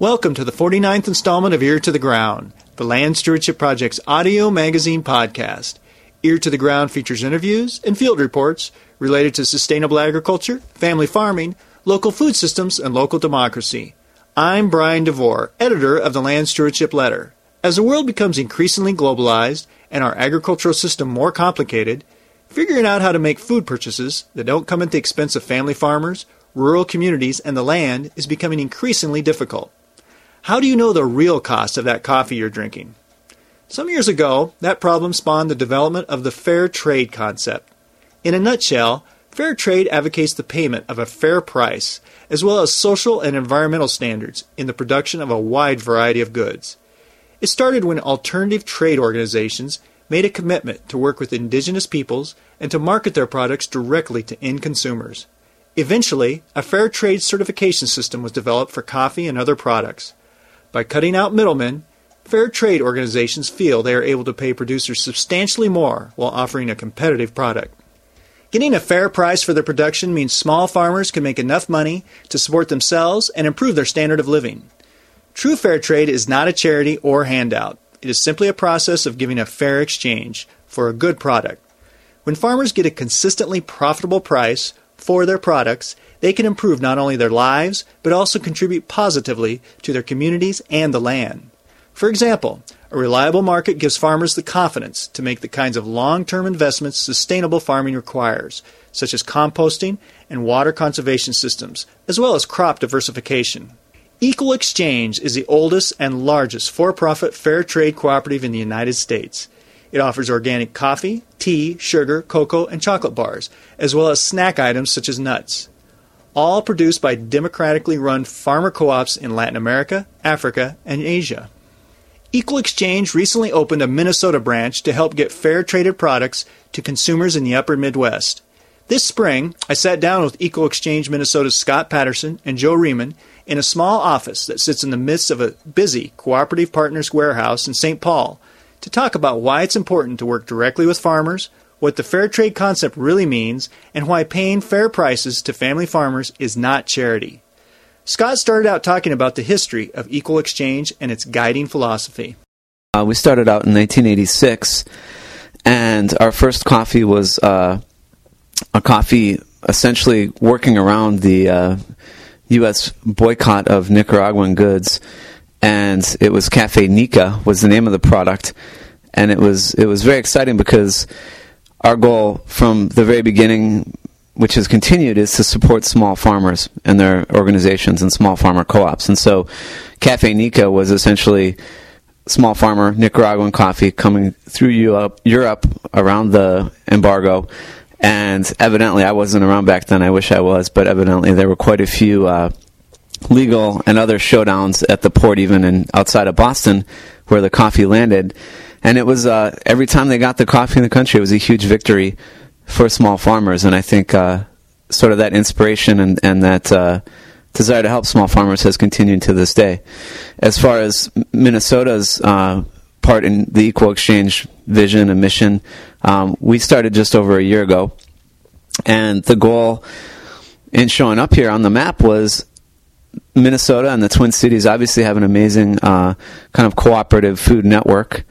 Welcome to the 49th installment of Ear to the Ground, the Land Stewardship Project's audio magazine podcast. Ear to the Ground features interviews and field reports related to sustainable agriculture, family farming, local food systems, and local democracy. I'm Brian DeVore, editor of the Land Stewardship Letter. As the world becomes increasingly globalized and our agricultural system more complicated, figuring out how to make food purchases that don't come at the expense of family farmers, rural communities, and the land is becoming increasingly difficult. How do you know the real cost of that coffee you're drinking? Some years ago, that problem spawned the development of the fair trade concept. In a nutshell, fair trade advocates the payment of a fair price, as well as social and environmental standards in the production of a wide variety of goods. It started when alternative trade organizations made a commitment to work with indigenous peoples and to market their products directly to end consumers. Eventually, a fair trade certification system was developed for coffee and other products. By cutting out middlemen, fair trade organizations feel they are able to pay producers substantially more while offering a competitive product. Getting a fair price for their production means small farmers can make enough money to support themselves and improve their standard of living. True fair trade is not a charity or handout. It is simply a process of giving a fair exchange for a good product. When farmers get a consistently profitable price for their products, they can improve not only their lives, but also contribute positively to their communities and the land. For example, a reliable market gives farmers the confidence to make the kinds of long term investments sustainable farming requires, such as composting and water conservation systems, as well as crop diversification. Equal Exchange is the oldest and largest for profit fair trade cooperative in the United States. It offers organic coffee, tea, sugar, cocoa, and chocolate bars, as well as snack items such as nuts all produced by democratically run farmer co ops in Latin America, Africa, and Asia. Equal Exchange recently opened a Minnesota branch to help get fair traded products to consumers in the upper Midwest. This spring, I sat down with Equal Exchange Minnesota's Scott Patterson and Joe Riemann in a small office that sits in the midst of a busy Cooperative Partners warehouse in St. Paul to talk about why it's important to work directly with farmers, what the fair trade concept really means, and why paying fair prices to family farmers is not charity. Scott started out talking about the history of equal exchange and its guiding philosophy. Uh, we started out in 1986, and our first coffee was uh, a coffee essentially working around the uh, U.S. boycott of Nicaraguan goods, and it was Cafe Nica was the name of the product, and it was it was very exciting because our goal from the very beginning, which has continued, is to support small farmers and their organizations and small farmer co-ops. And so, Cafe Nica was essentially small farmer Nicaraguan coffee coming through Europe, Europe around the embargo. And evidently, I wasn't around back then. I wish I was, but evidently, there were quite a few uh, legal and other showdowns at the port, even in outside of Boston, where the coffee landed and it was uh, every time they got the coffee in the country, it was a huge victory for small farmers. And I think uh, sort of that inspiration and and that uh, desire to help small farmers has continued to this day. As far as Minnesota's uh, part in the equal exchange vision and mission, um, we started just over a year ago, and the goal in showing up here on the map was Minnesota and the Twin Cities obviously have an amazing uh, kind of cooperative food network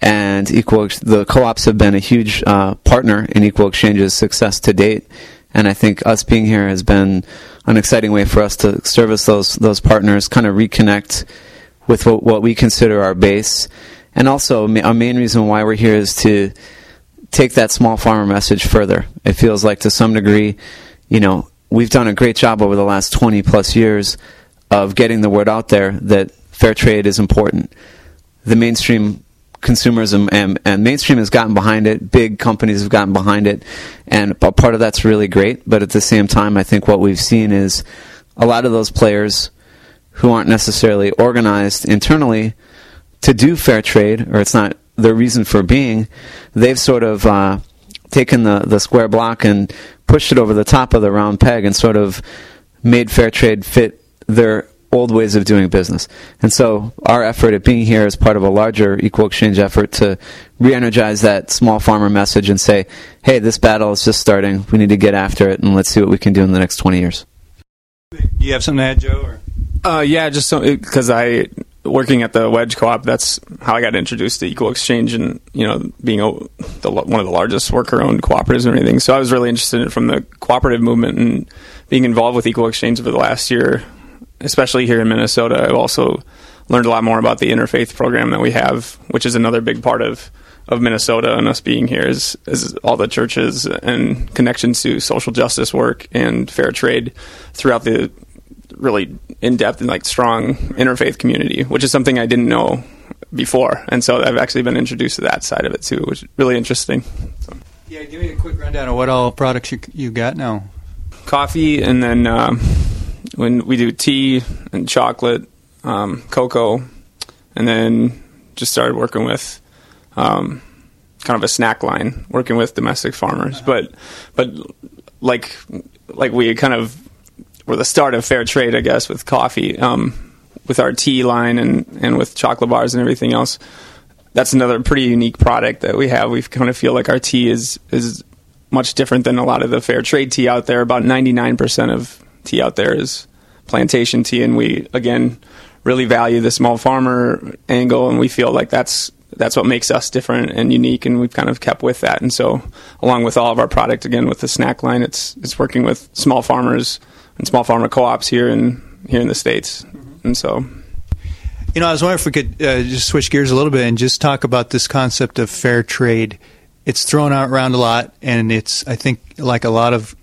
and equal the co-ops have been a huge uh, partner in Equal Exchange's success to date. And I think us being here has been an exciting way for us to service those those partners, kind of reconnect with what, what we consider our base, and also a main reason why we're here is to take that small farmer message further. It feels like to some degree, you know, we've done a great job over the last 20 plus years of getting the word out there that fair trade is important. The mainstream consumerism and, and mainstream has gotten behind it. Big companies have gotten behind it, and part of that's really great. But at the same time, I think what we've seen is a lot of those players who aren't necessarily organized internally to do fair trade, or it's not their reason for being. They've sort of uh, taken the the square block and pushed it over the top of the round peg, and sort of made fair trade fit their old ways of doing business. And so our effort at being here is part of a larger equal exchange effort to re-energize that small farmer message and say, hey, this battle is just starting. We need to get after it and let's see what we can do in the next 20 years. Do you have something to add, Joe? Or? Uh, yeah, just because I working at the Wedge Co-op. That's how I got introduced to Equal Exchange, and you know, being a, the, one of the largest worker-owned cooperatives and everything. So I was really interested in from the cooperative movement and being involved with Equal Exchange over the last year, especially here in Minnesota. I've also learned a lot more about the interfaith program that we have, which is another big part of of Minnesota and us being here is, is all the churches and connections to social justice work and fair trade throughout the really in depth and like strong interfaith community, which is something I didn't know before, and so I've actually been introduced to that side of it too, which is really interesting. So. Yeah, give me a quick rundown of what all products you you got now. Coffee, and then um, when we do tea and chocolate, um, cocoa, and then just started working with um, kind of a snack line, working with domestic farmers. But but like like we kind of were the start of fair trade, I guess, with coffee, um, with our tea line and, and with chocolate bars and everything else. That's another pretty unique product that we have. We kind of feel like our tea is is much different than a lot of the fair trade tea out there. About ninety nine percent of tea out there is plantation tea, and we again really value the small farmer angle, and we feel like that's that's what makes us different and unique, and we've kind of kept with that. And so, along with all of our product, again with the snack line, it's it's working with small farmers and small farmer co-ops here in here in the states, mm-hmm. and so. You know, I was wondering if we could uh, just switch gears a little bit and just talk about this concept of fair trade. It's thrown out around a lot, and it's I think like a lot of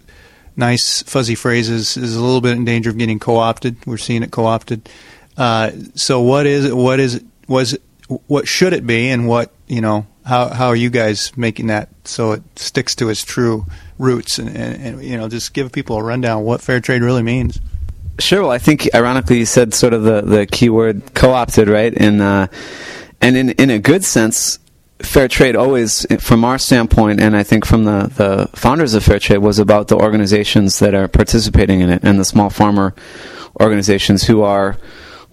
nice fuzzy phrases is a little bit in danger of getting co-opted. We're seeing it co-opted. Uh, so what is it? What is it? Was it, what should it be, and what you know? How how are you guys making that so it sticks to its true roots and, and, and, you know just give people a rundown what fair trade really means sure well i think ironically you said sort of the, the keyword co-opted right and uh, and in, in a good sense fair trade always from our standpoint and i think from the, the founders of fair trade was about the organizations that are participating in it and the small farmer organizations who are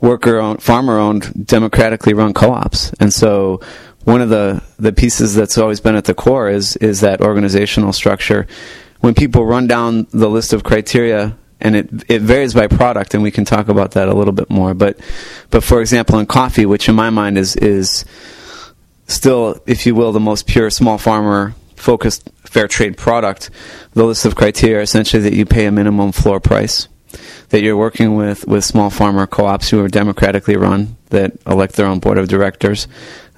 worker owned farmer owned democratically run co-ops and so one of the, the pieces that's always been at the core is is that organizational structure. When people run down the list of criteria, and it it varies by product, and we can talk about that a little bit more. But but for example, in coffee, which in my mind is is still, if you will, the most pure small farmer focused fair trade product, the list of criteria are essentially that you pay a minimum floor price, that you're working with, with small farmer co-ops who are democratically run, that elect their own board of directors,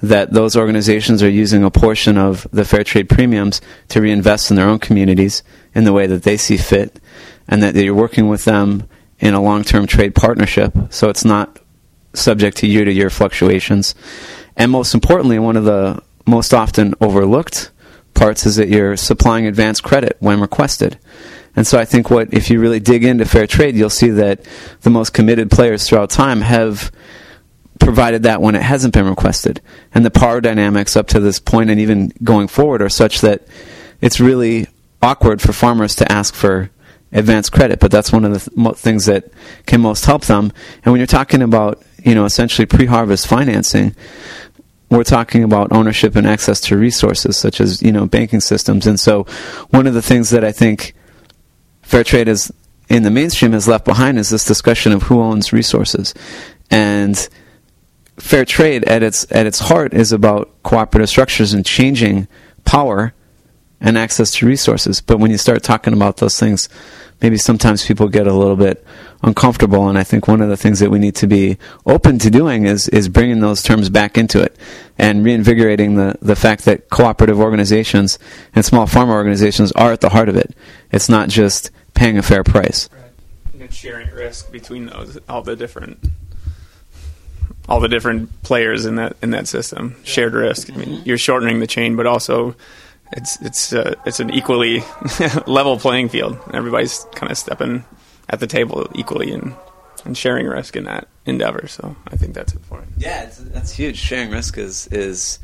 that those organizations are using a portion of the fair trade premiums to reinvest in their own communities in the way that they see fit, and that you're working with them in a long term trade partnership so it's not subject to year to year fluctuations. And most importantly, one of the most often overlooked parts is that you're supplying advance credit when requested. And so I think what if you really dig into fair trade, you'll see that the most committed players throughout time have provided that when it hasn't been requested. And the power dynamics up to this point and even going forward are such that it's really awkward for farmers to ask for advance credit, but that's one of the th- things that can most help them. And when you're talking about, you know, essentially pre-harvest financing, we're talking about ownership and access to resources such as, you know, banking systems. And so one of the things that I think fair trade is in the mainstream has left behind is this discussion of who owns resources. And fair trade at its at its heart is about cooperative structures and changing power and access to resources. But when you start talking about those things, maybe sometimes people get a little bit uncomfortable. And I think one of the things that we need to be open to doing is is bringing those terms back into it and reinvigorating the the fact that cooperative organizations and small farmer organizations are at the heart of it. It's not just paying a fair price. Right. And sharing risk between those all the different all the different players in that in that system. Shared risk. I mean, mm-hmm. you're shortening the chain, but also it's it's uh, it's an equally level playing field. Everybody's kind of stepping at the table equally and and sharing risk in that endeavor. So I think that's important. Yeah, that's huge. Sharing risk is is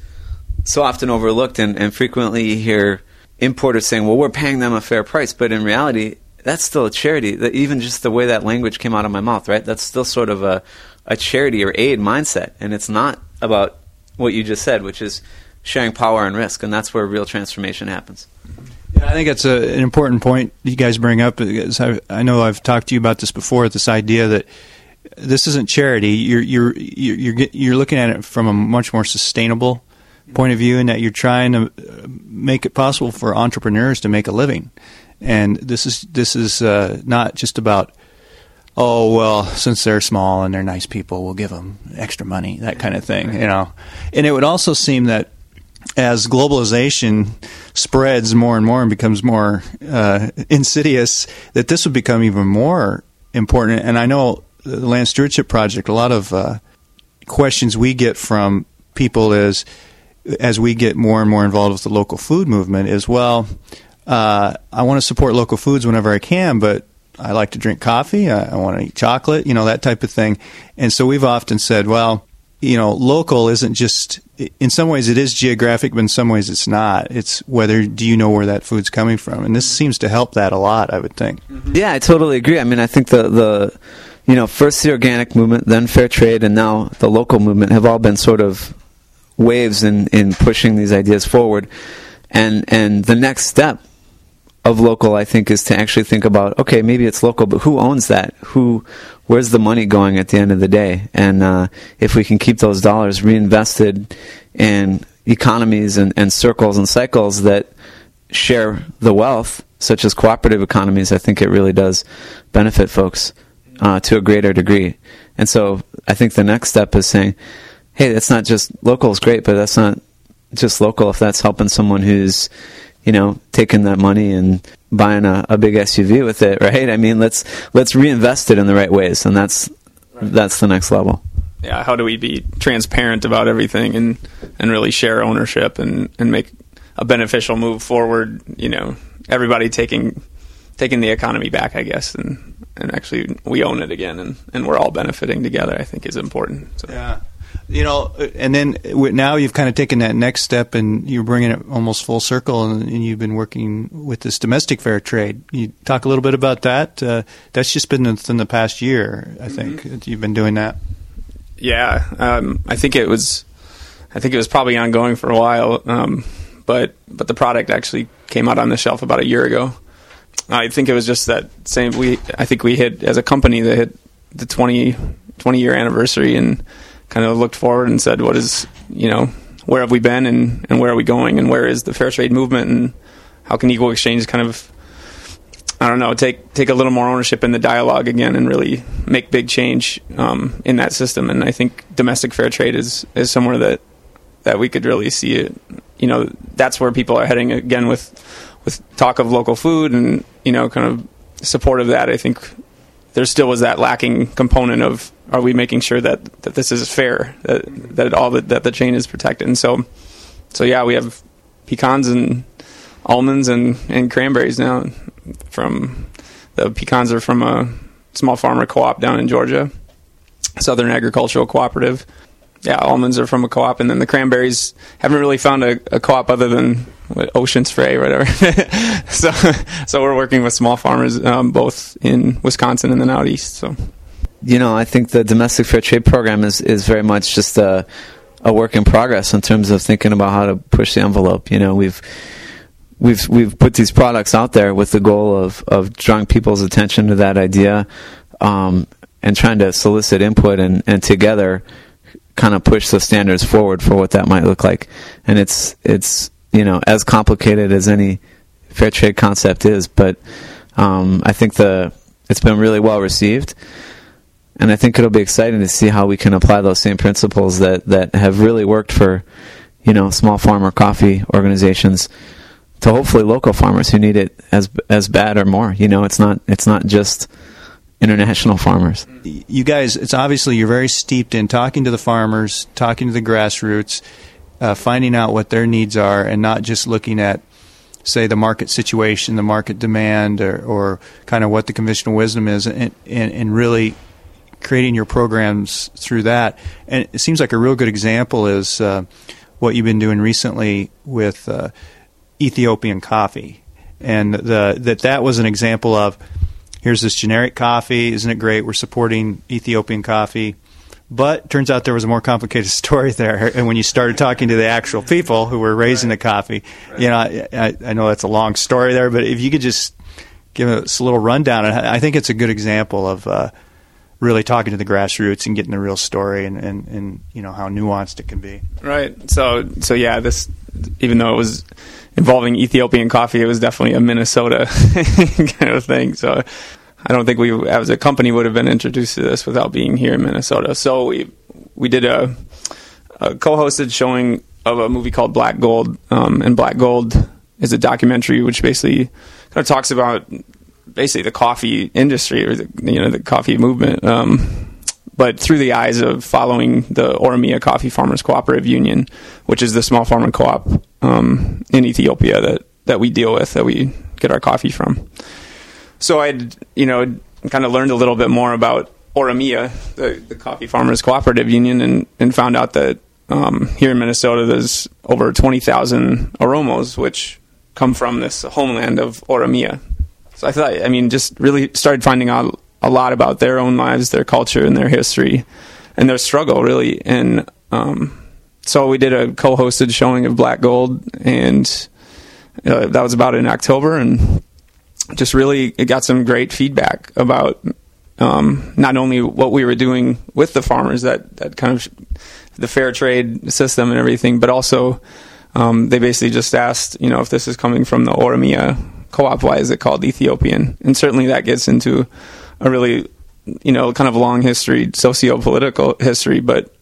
so often overlooked, and, and frequently you hear importers saying, "Well, we're paying them a fair price," but in reality, that's still a charity. Even just the way that language came out of my mouth, right? That's still sort of a a charity or aid mindset, and it's not about what you just said, which is sharing power and risk, and that's where real transformation happens. Yeah, I think it's a, an important point you guys bring up. I, I know I've talked to you about this before. This idea that this isn't charity. You're you're you're you're, you're looking at it from a much more sustainable point of view, in that you're trying to uh, make it possible for entrepreneurs to make a living. And this is this is uh, not just about oh well since they're small and they're nice people we'll give them extra money that kind of thing you know and it would also seem that as globalization spreads more and more and becomes more uh, insidious that this would become even more important and i know the land stewardship project a lot of uh, questions we get from people is as we get more and more involved with the local food movement is well uh, i want to support local foods whenever i can but I like to drink coffee. I, I want to eat chocolate, you know, that type of thing. And so we've often said, well, you know, local isn't just, in some ways it is geographic, but in some ways it's not. It's whether, do you know where that food's coming from? And this seems to help that a lot, I would think. Mm-hmm. Yeah, I totally agree. I mean, I think the, the, you know, first the organic movement, then fair trade, and now the local movement have all been sort of waves in, in pushing these ideas forward. And, and the next step of local, I think, is to actually think about okay, maybe it's local, but who owns that? Who, where's the money going at the end of the day? And uh, if we can keep those dollars reinvested in economies and, and circles and cycles that share the wealth, such as cooperative economies, I think it really does benefit folks uh, to a greater degree. And so I think the next step is saying, hey, that's not just local is great, but that's not just local if that's helping someone who's you know, taking that money and buying a, a big SUV with it, right? I mean, let's let's reinvest it in the right ways, and that's right. that's the next level. Yeah, how do we be transparent about everything and and really share ownership and and make a beneficial move forward? You know, everybody taking taking the economy back, I guess, and and actually we own it again, and and we're all benefiting together. I think is important. So. Yeah you know, and then now you've kind of taken that next step and you're bringing it almost full circle, and, and you've been working with this domestic fair trade. You talk a little bit about that. Uh, that's just been within the past year, I think. Mm-hmm. You've been doing that. Yeah, um, I think it was. I think it was probably ongoing for a while, um, but but the product actually came out on the shelf about a year ago. I think it was just that same. We I think we hit as a company that hit the 20, 20 year anniversary and kind of looked forward and said, what is, you know, where have we been and, and where are we going and where is the fair trade movement and how can equal exchange kind of, I don't know, take take a little more ownership in the dialogue again and really make big change um, in that system. And I think domestic fair trade is is somewhere that that we could really see it. You know, that's where people are heading again with with talk of local food and you know, kind of support of that. I think there still was that lacking component of are we making sure that, that this is fair that that all the, that the chain is protected and so so yeah we have pecans and almonds and, and cranberries now from the pecans are from a small farmer co-op down in Georgia Southern Agricultural Cooperative yeah, almonds are from a co-op, and then the cranberries haven't really found a, a co-op other than what, Ocean Spray or whatever. so, so we're working with small farmers um, both in Wisconsin and then out east. So, you know, I think the domestic fair trade program is is very much just a a work in progress in terms of thinking about how to push the envelope. You know, we've we've we've put these products out there with the goal of of drawing people's attention to that idea um, and trying to solicit input and and together kind of push the standards forward for what that might look like. And it's it's you know as complicated as any fair trade concept is, but um, I think the it's been really well received, and I think it'll be exciting to see how we can apply those same principles that that have really worked for you know small farmer coffee organizations to hopefully local farmers who need it as as bad or more. You know, it's not it's not just international farmers. You guys, it's obviously you're very steeped in talking to the farmers, talking to the grassroots, uh, finding out what their needs are, and not just looking at, say, the market situation, the market demand, or, or kind of what the conventional wisdom is, and, and, and really creating your programs through that. And it seems like a real good example is uh, what you've been doing recently with uh, Ethiopian coffee, and the, that that was an example of here's this generic coffee. Isn't it great? We're supporting Ethiopian coffee. But turns out there was a more complicated story there. And when you started talking to the actual people who were raising right. the coffee, right. you know, I, I, know that's a long story there, but if you could just give us a little rundown, I think it's a good example of uh, really talking to the grassroots and getting the real story and, and, and you know how nuanced it can be. Right. So so yeah, this even though it was involving Ethiopian coffee, it was definitely a Minnesota kind of thing. So I don't think we, as a company, would have been introduced to this without being here in Minnesota. So we we did a, a co-hosted showing of a movie called Black Gold, um, and Black Gold is a documentary which basically kind of talks about basically the coffee industry or the you know the coffee movement. Um, but through the eyes of following the Oromia Coffee Farmers Cooperative Union, which is the small farmer co-op um, in Ethiopia that, that we deal with, that we get our coffee from. So I'd, you know, kind of learned a little bit more about Oromia, the, the Coffee Farmers Cooperative Union, and, and found out that um, here in Minnesota there's over 20,000 Oromos, which come from this homeland of Oromia. So I thought, I mean, just really started finding out a lot about their own lives, their culture, and their history, and their struggle, really. And um, so we did a co-hosted showing of Black Gold, and uh, that was about in October, and just really it got some great feedback about um, not only what we were doing with the farmers, that that kind of the fair trade system and everything, but also um, they basically just asked, you know, if this is coming from the Oromia co-op, why is it called Ethiopian? And certainly that gets into a really, you know, kind of long history, socio-political history, but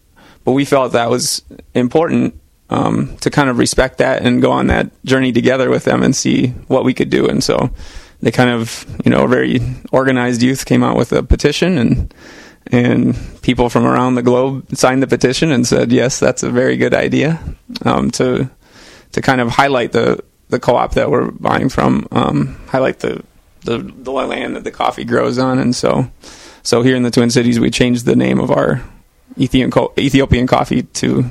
but we felt that was important um, to kind of respect that and go on that journey together with them and see what we could do. And so they kind of, you know, very organized youth came out with a petition and and people from around the globe signed the petition and said, yes, that's a very good idea um, to to kind of highlight the the co-op that we're buying from, um, highlight the, the the land that the coffee grows on, and so so here in the Twin Cities, we changed the name of our Ethiopian co- Ethiopian coffee to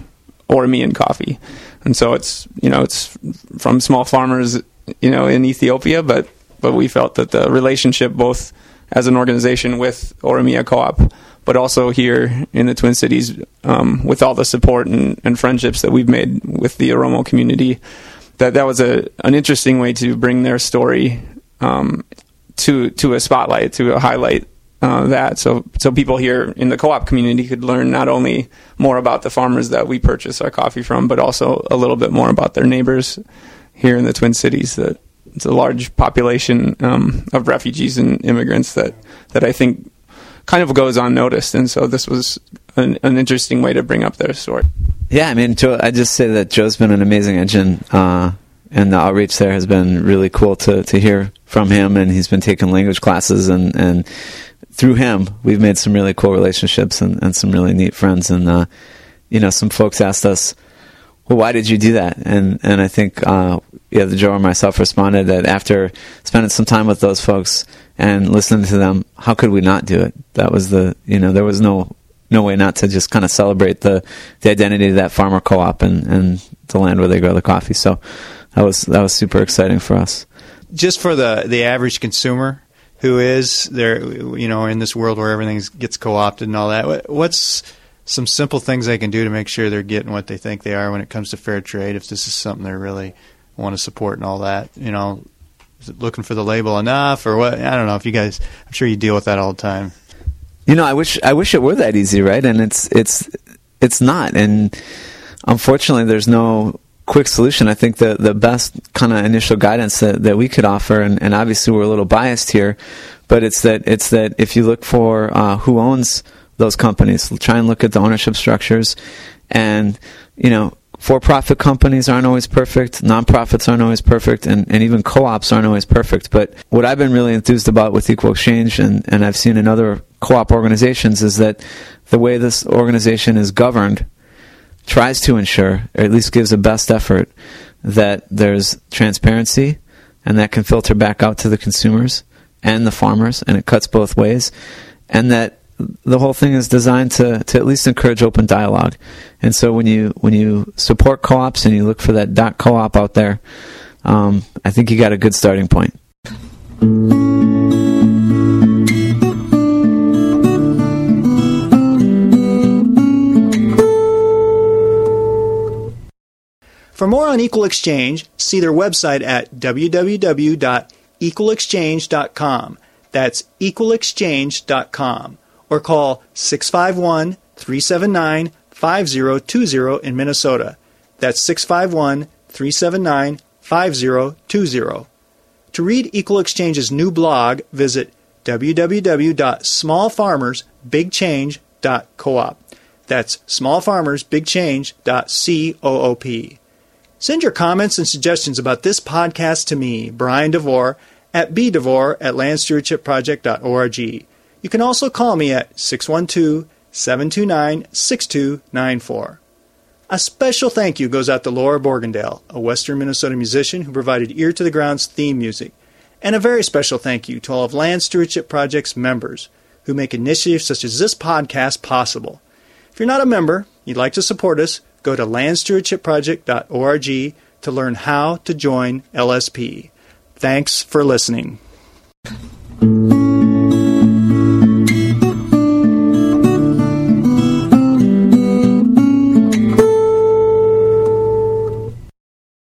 Oromian coffee, and so it's you know it's from small farmers you know in Ethiopia, but but we felt that the relationship both as an organization with Oromia Co-op, but also here in the Twin Cities um, with all the support and, and, friendships that we've made with the Oromo community, that that was a an interesting way to bring their story um, to to a spotlight, to a highlight uh, that so so people here in the co-op community could learn not only more about the farmers that we purchase our coffee from, but also a little bit more about their neighbors here in the Twin Cities. That it's a large population um, of refugees and immigrants that that I think kind of goes unnoticed, and so this was an, an interesting way to bring up their story. Yeah, I mean, Joe, I just say that Joe's been an amazing engine. Uh, and the outreach there has been really cool to, to hear from him and he's been taking language classes and, and through him, we've made some really cool relationships and, and some really neat friends. And, uh, you know, some folks asked us, well, why did you do that? And, and I think, uh, yeah, the Joe and myself responded that after spending some time with those folks and listening to them, how could we not do it? That was the, you know, there was no, no way not to just kind of celebrate the, the identity of that farmer co-op and, and the land where they grow the coffee. So that was, that was super exciting for us. Just for the, the average consumer, who is there, you know, in this world where everything gets co-opted and all that. What's some simple things they can do to make sure they're getting what they think they are when it comes to fair trade? If this is something they really want to support and all that, you know, looking for the label enough or what? I don't know if you guys. I'm sure you deal with that all the time. You know, I wish I wish it were that easy, right? And it's it's it's not, and unfortunately, there's no quick solution. I think the the best kind of initial guidance that, that we could offer, and, and obviously we're a little biased here, but it's that it's that if you look for uh, who owns those companies, try and look at the ownership structures, and you know. For-profit companies aren't always perfect. Nonprofits aren't always perfect, and, and even co-ops aren't always perfect. But what I've been really enthused about with Equal Exchange, and, and I've seen in other co-op organizations, is that the way this organization is governed tries to ensure, or at least gives a best effort, that there's transparency and that can filter back out to the consumers and the farmers, and it cuts both ways, and that the whole thing is designed to, to at least encourage open dialogue. And so when you when you support co-ops and you look for that dot co-op out there, um, I think you got a good starting point. For more on Equal Exchange, see their website at www.equalexchange.com. That's equalexchange.com. or call 651 379 5020 in Minnesota. That's 651 379 5020. To read Equal Exchange's new blog, visit www.smallfarmersbigchange.coop. That's smallfarmersbigchange.coop. Send your comments and suggestions about this podcast to me, Brian DeVore, at bdevore at landstewardshipproject.org. You can also call me at 612 729 6294. A special thank you goes out to Laura Borgendale, a Western Minnesota musician who provided Ear to the Ground's theme music. And a very special thank you to all of Land Stewardship Project's members who make initiatives such as this podcast possible. If you're not a member, you'd like to support us, go to landstewardshipproject.org to learn how to join LSP. Thanks for listening.